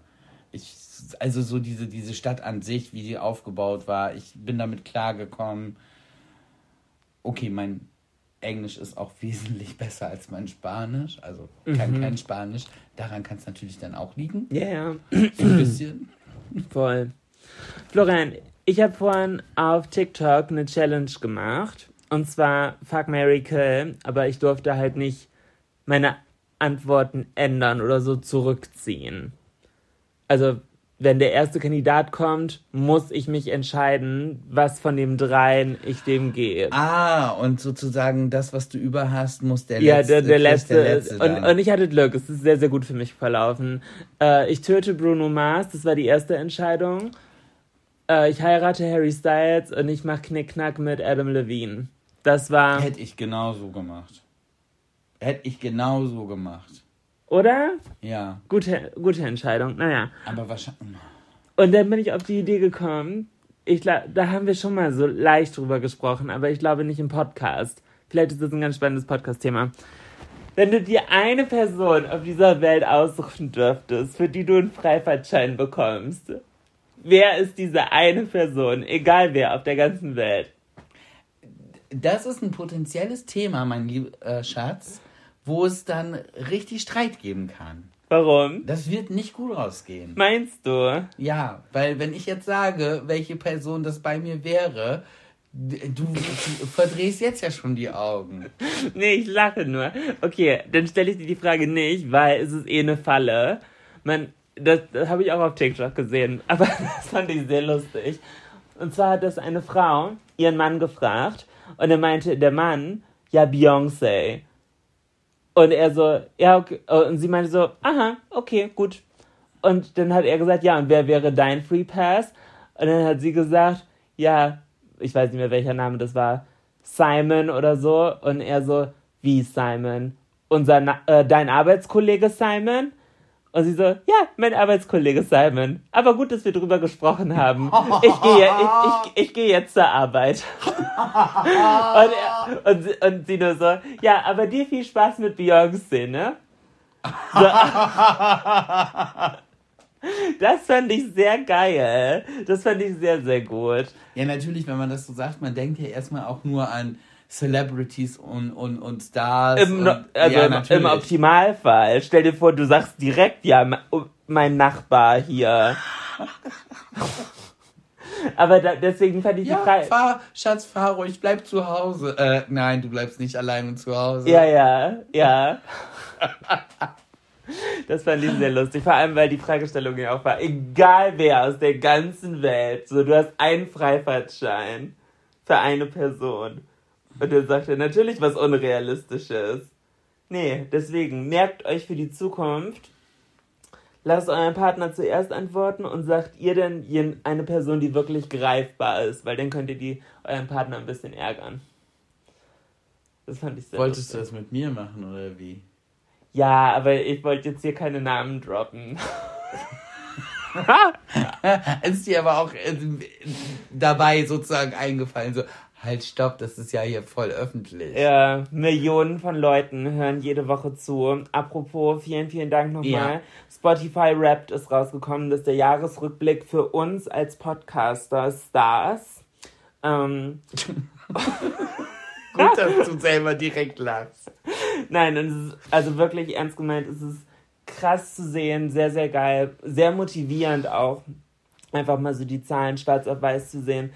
Ich, also so diese, diese Stadt an sich, wie die aufgebaut war, ich bin damit klargekommen. Okay, mein Englisch ist auch (laughs) wesentlich besser als mein Spanisch. Also kann kein Spanisch. Daran kann es natürlich dann auch liegen. Ja, ja, So ein bisschen. (clears throat) voll. Florian, ich habe vorhin auf TikTok eine Challenge gemacht. Und zwar Fuck Mary Kill, aber ich durfte halt nicht meine Antworten ändern oder so zurückziehen. Also, wenn der erste Kandidat kommt, muss ich mich entscheiden, was von dem dreien ich dem gebe. Ah, und sozusagen das, was du über hast, muss der Ja, letzte. der, der kriegt letzte. der letzte und, und ich hatte Glück, es ist sehr, sehr gut für mich verlaufen. Äh, ich töte Bruno Mars, das war die erste Entscheidung. Äh, ich heirate Harry Styles und ich mache Knickknack mit Adam Levine. Das war. Hätte ich genauso gemacht. Hätte ich genauso gemacht. Oder? Ja, Gute, gute Entscheidung. Naja. aber wahrscheinlich. Und dann bin ich auf die Idee gekommen, ich glaube, da haben wir schon mal so leicht drüber gesprochen, aber ich glaube nicht im Podcast. Vielleicht ist das ein ganz spannendes Podcast-Thema. Wenn du dir eine Person auf dieser Welt aussuchen dürftest, für die du einen Freifahrtschein bekommst, wer ist diese eine Person, egal wer auf der ganzen Welt? Das ist ein potenzielles Thema, mein lieber äh, Schatz, wo es dann richtig Streit geben kann. Warum? Das wird nicht gut rausgehen. Meinst du? Ja, weil wenn ich jetzt sage, welche Person das bei mir wäre, du, du verdrehst jetzt ja schon die Augen. (laughs) Nee, ich lache nur. Okay, dann stelle ich dir die Frage nicht, weil es ist eh eine Falle. Man, das, das habe ich auch auf TikTok gesehen, (laughs) aber das fand ich sehr lustig. Und zwar hat das eine Frau ihren Mann gefragt und er meinte der Mann, ja, Beyoncé. Und er so, ja, okay. Und sie meinte so, aha, okay, gut. Und dann hat er gesagt, ja, und wer wäre dein Free Pass? Und dann hat sie gesagt, ja, ich weiß nicht mehr, welcher Name das war, Simon oder so. Und er so, wie Simon? Unser, äh, dein Arbeitskollege Simon? Und sie so, ja, mein Arbeitskollege Simon. Aber gut, dass wir drüber gesprochen haben. Ich gehe, ich, ich, ich gehe jetzt zur Arbeit. (laughs) und, und, sie- und sie nur so, ja, aber dir viel Spaß mit Beyoncé, ne? So. (laughs) Das fand ich sehr geil. Das fand ich sehr, sehr gut. Ja, natürlich, wenn man das so sagt, man denkt ja erstmal auch nur an Celebrities und, und, und Stars. Im, und, also ja, im, im Optimalfall. Stell dir vor, du sagst direkt, ja, me- mein Nachbar hier. (laughs) Aber da, deswegen fand ich die Ja, Frage. fahr, Schatz, fahr ruhig, bleib zu Hause. Äh, nein, du bleibst nicht alleine zu Hause. Ja, ja, ja. Das fand ich sehr lustig. Vor allem, weil die Fragestellung ja auch war, egal wer aus der ganzen Welt, so du hast einen Freifahrtschein für eine Person. Und dann sagt er natürlich was Unrealistisches. Nee, deswegen merkt euch für die Zukunft, lasst euren Partner zuerst antworten und sagt ihr denn eine Person, die wirklich greifbar ist, weil dann könnt ihr die euren Partner ein bisschen ärgern. Das fand ich sehr Wolltest du lustig. das mit mir machen oder wie? Ja, aber ich wollte jetzt hier keine Namen droppen. Es (laughs) ist dir aber auch äh, dabei sozusagen eingefallen, so, halt, stopp, das ist ja hier voll öffentlich. Ja, Millionen von Leuten hören jede Woche zu. Apropos, vielen, vielen Dank nochmal. Ja. Spotify Wrapped ist rausgekommen. Das ist der Jahresrückblick für uns als Podcaster Stars. Ähm, (laughs) Gut, dass du selber direkt lachst. Nein, ist also wirklich ernst gemeint, es ist krass zu sehen, sehr, sehr geil, sehr motivierend auch, einfach mal so die Zahlen schwarz auf weiß zu sehen,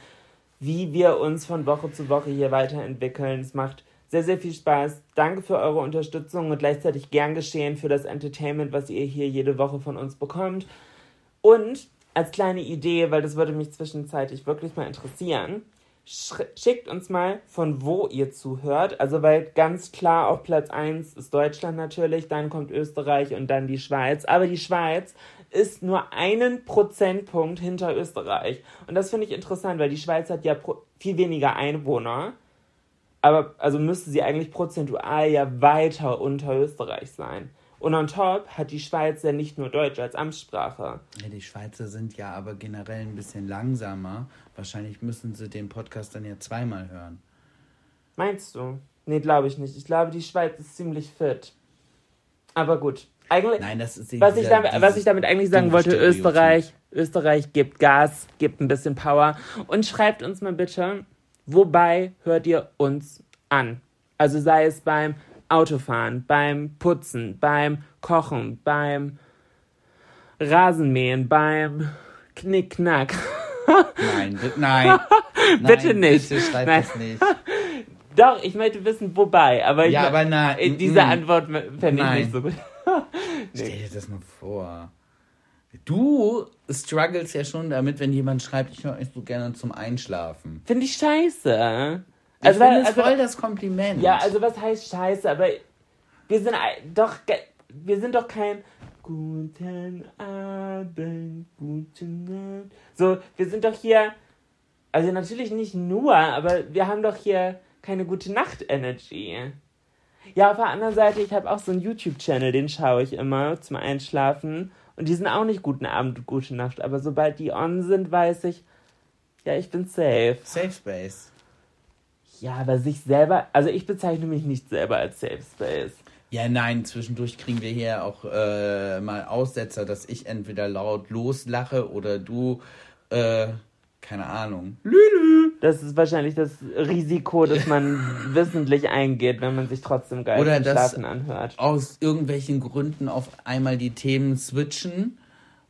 wie wir uns von Woche zu Woche hier weiterentwickeln. Es macht sehr, sehr viel Spaß. Danke für eure Unterstützung und gleichzeitig gern geschehen für das Entertainment, was ihr hier jede Woche von uns bekommt. Und als kleine Idee, weil das würde mich zwischenzeitlich wirklich mal interessieren, sch- schickt uns mal, von wo ihr zuhört. Also, weil ganz klar auf Platz 1 ist Deutschland natürlich, dann kommt Österreich und dann die Schweiz. Aber die Schweiz ist nur einen Prozentpunkt hinter Österreich. Und das finde ich interessant, weil die Schweiz hat ja viel weniger Einwohner. Aber also müsste sie eigentlich prozentual ja weiter unter Österreich sein. Und on top hat die Schweiz ja nicht nur Deutsch als Amtssprache. Ja, die Schweizer sind ja aber generell ein bisschen langsamer. Wahrscheinlich müssen sie den Podcast dann ja zweimal hören. Meinst du? Nee, glaube ich nicht. Ich glaube, die Schweiz ist ziemlich fit. Aber gut. Eigentlich, Nein, das ist was, ich damit, was ich damit eigentlich sagen wollte, Stereotyp. Österreich, Österreich gibt Gas, gibt ein bisschen Power. Und schreibt uns mal bitte, wobei hört ihr uns an? Also sei es beim Autofahren, beim Putzen, beim Kochen, beim Rasenmähen, beim Knickknack. Nein, bi- nein. (laughs) Bitte Nein, nicht. Bitte schreib Nein. das nicht. Doch, ich möchte wissen, wobei. Aber ich Ja, aber nein. äh, Diese Mm. Antwort fände ich Nein. nicht so gut. Stell dir das mal vor. Du struggles ja schon damit, wenn jemand schreibt, ich höre euch so gerne zum Einschlafen. Finde ich scheiße. Ich Also, finde also, voll das Kompliment. ja, also was heißt scheiße? Aber wir sind doch, wir sind doch kein Guten Abend, guten Nacht. So, wir sind doch hier, also natürlich nicht nur, aber wir haben doch hier keine gute Nacht-Energy. Ja, auf der anderen Seite, ich habe auch so einen YouTube-Channel, den schaue ich immer zum Einschlafen. Und die sind auch nicht guten Abend und gute Nacht. Aber sobald die on sind, weiß ich, ja, ich bin safe. Safe Space. Ja, aber sich selber, also ich bezeichne mich nicht selber als Safe Space. Ja, nein, zwischendurch kriegen wir hier auch äh, mal Aussetzer, dass ich entweder laut loslache oder du, äh, keine Ahnung. Lülü. Das ist wahrscheinlich das Risiko, das man (laughs) wissentlich eingeht, wenn man sich trotzdem geil Oder Schlafen anhört. aus irgendwelchen Gründen auf einmal die Themen switchen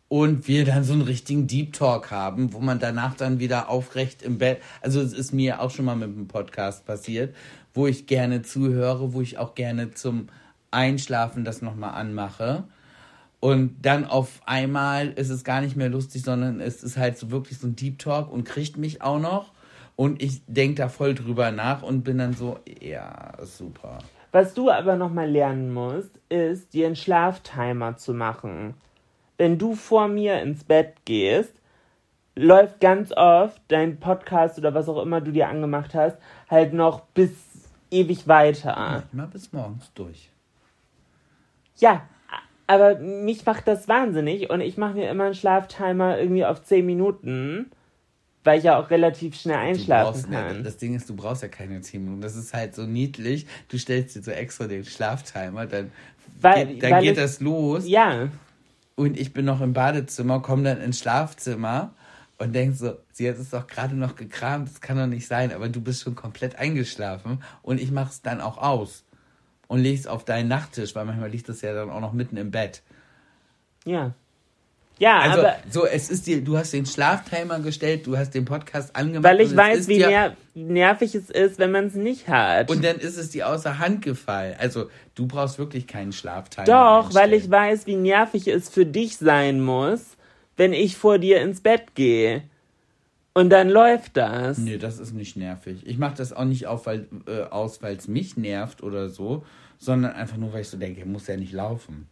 und wir dann so einen richtigen Deep Talk haben, wo man danach dann wieder aufrecht im Bett, also es ist mir auch schon mal mit einem Podcast passiert, wo ich gerne zuhöre, wo ich auch gerne zum Einschlafen das nochmal anmache. Und dann auf einmal ist es gar nicht mehr lustig, sondern es ist halt so wirklich so ein Deep Talk und kriegt mich auch noch. Und ich denke da voll drüber nach und bin dann so, ja, super. Was du aber nochmal lernen musst, ist, dir einen Schlaftimer zu machen. Wenn du vor mir ins Bett gehst, läuft ganz oft dein Podcast oder was auch immer du dir angemacht hast, halt noch bis ewig weiter. Manchmal bis morgens durch. Ja, aber mich macht das wahnsinnig und ich mache mir immer einen Schlaftimer irgendwie auf 10 Minuten, weil ich ja auch relativ schnell einschlafen brauchst, kann. das Ding ist, du brauchst ja keine 10 Minuten. Das ist halt so niedlich. Du stellst dir so extra den Schlaftimer, dann, Weil- geht, dann weil geht ich- das los. Ja, Und ich bin noch im Badezimmer, komme dann ins Schlafzimmer und denk so, sie hat es doch gerade noch gekramt, das kann doch nicht sein, aber du bist schon komplett eingeschlafen und ich mach's dann auch aus und leg's auf deinen Nachttisch, weil manchmal liegt das ja dann auch noch mitten im Bett. ja. Ja, Also aber so, es ist dir, du hast den Schlaftimer gestellt, du hast den Podcast angemacht. weil ich weiß, wie dir- ner nervig es ist, wenn man es nicht hat. Und dann ist es dir außer Hand gefallen. Also, du brauchst wirklich keinen Schlaftimer. Doch, weil ich einstellen. weiß, wie nervig es für dich sein muss, wenn ich vor dir ins Bett gehe. Und dann läuft das. Nee, das ist nicht nervig. Ich mache das auch nicht auf, weil, äh, aus, weil es mich nervt oder so, sondern einfach nur, weil ich so denke, muss ja nicht laufen.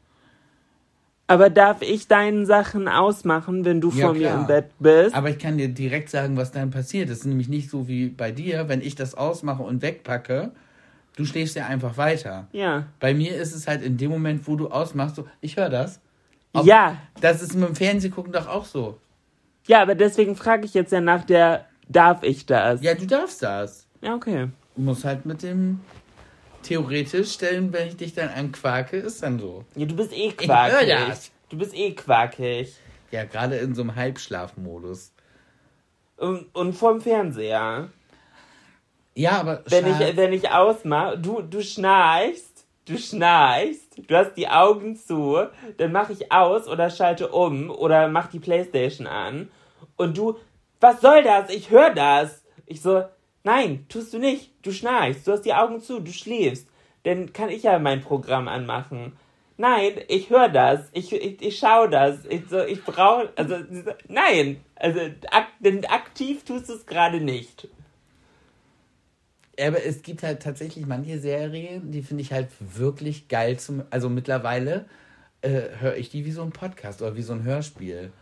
Aber darf ich deinen Sachen ausmachen, wenn du Ja, vor mir klar. im Bett bist? Aber ich kann dir direkt sagen, was dann passiert. Das ist nämlich nicht so wie bei dir, wenn ich das ausmache und wegpacke, du schläfst ja einfach weiter. ja. Bei mir ist es halt in dem Moment, wo du ausmachst, so, ich höre das. Ob- Ja. Das ist mit dem Fernsehgucken doch auch so. Ja, aber deswegen frage ich jetzt ja nach der, darf ich das? Ja, du darfst das. Ja, okay. Du musst halt mit dem theoretisch stellen, wenn ich dich dann anquake, ist dann so. Ja, du bist eh quakig. das. Du bist eh quakig. Ja, gerade in so einem Halbschlafmodus. Und, und vorm Fernseher. Ja, aber Wenn ich, wenn ich ausmache, du, du schnarchst, du schnarchst, du hast die Augen zu, dann mache ich aus oder schalte um oder mach die Playstation an und du, was soll das? Ich höre das. Ich so, nein, tust du nicht. Du schnarchst, du hast die Augen zu, du schläfst. Dann kann ich ja mein Programm anmachen. Nein, ich höre das, ich, ich, ich schaue das, ich, so, ich brauche, also, nein, also ak denn aktiv tust du es gerade nicht. Aber es gibt halt tatsächlich manche Serien, die finde ich halt wirklich geil zum. Also mittlerweile äh, höre ich die wie so ein Podcast oder wie so ein Hörspiel.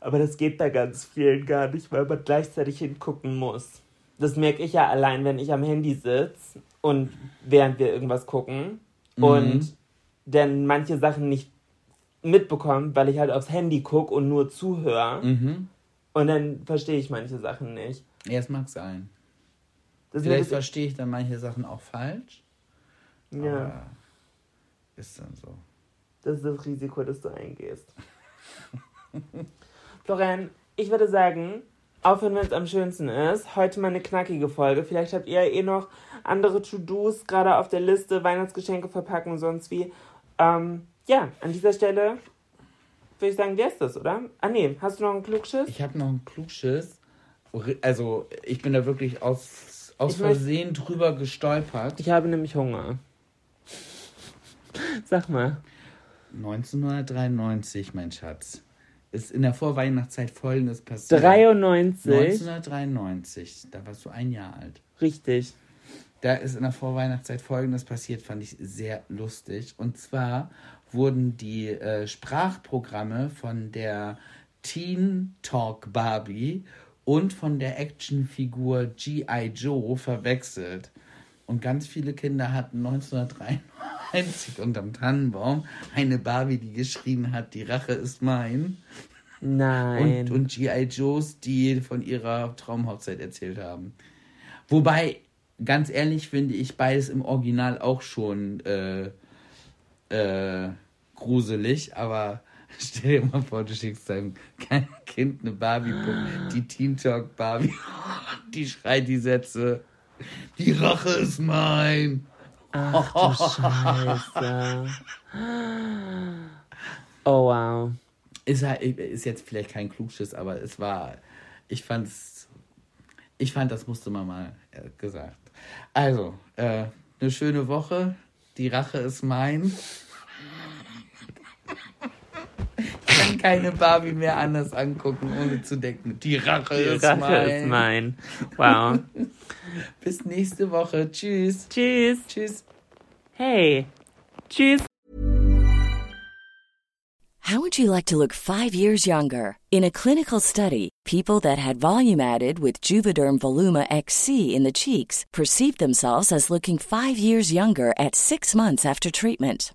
Aber das geht bei ganz vielen gar nicht, weil man gleichzeitig hingucken muss. Das merke ich ja allein, wenn ich am Handy sitze und während wir irgendwas gucken und dann manche Sachen nicht mitbekomme, weil ich halt aufs Handy gucke und nur zuhöre. Mhm. Und dann verstehe ich manche Sachen nicht. Ja, es mag sein. Vielleicht verstehe ich dann manche Sachen auch falsch. ja, Ist dann so. das ist das Risiko, das du eingehst. (laughs) Florian, ich würde sagen, aufhören, wenn es am schönsten ist. Heute mal eine knackige Folge. Vielleicht habt ihr eh noch andere To-Dos gerade auf der Liste, Weihnachtsgeschenke verpacken, sonst wie. Ähm, ja, an dieser Stelle würde ich sagen, wer ist das, oder? Ah, nee, hast du noch einen Klugschiss? Ich habe noch einen Klugschiss. Also, ich bin da wirklich aus, aus Ich Versehen drüber gestolpert. Ich habe nämlich Hunger. Sag mal. 1993, mein Schatz, ist in der Vorweihnachtszeit folgendes passiert. 93. 1993, da warst du ein Jahr alt. Richtig. Da ist in der Vorweihnachtszeit folgendes passiert, fand ich sehr lustig. Und zwar wurden die äh, Sprachprogramme von der Teen Talk Barbie und von der Actionfigur G.I. Joe verwechselt. Und ganz viele Kinder hatten 1993 unterm Tannenbaum eine Barbie, die geschrien hat, die Rache ist mein. Nein. Und, und G.I. Joes, die von ihrer Traumhochzeit erzählt haben. Wobei, ganz ehrlich, finde ich beides im Original auch schon äh, äh, gruselig, aber stell dir mal vor, du schickst deinem Kind eine Barbie, die Teen Talk Barbie, (laughs) die schreit die Sätze, die Rache ist mein. Ach du Scheiße. Oh wow. Ist, halt, ist jetzt vielleicht kein Klugschiss, aber es war, ich fand's, ich fand, das musste man mal äh, gesagt. Also, äh, eine schöne Woche. Die Rache ist mein. Ich kann keine Barbie mehr anders angucken, ohne zu denken. Die Rache, Die ist, Rache mein. ist mein. Wow. (laughs) Bis nächste Woche. Tschüss. Tschüss. Tschüss. Hey. Tschüss. How would you like to look five years younger? In a clinical study, people that had volume added with Juvederm Voluma XC in the cheeks perceived themselves as looking five years younger at six months after treatment.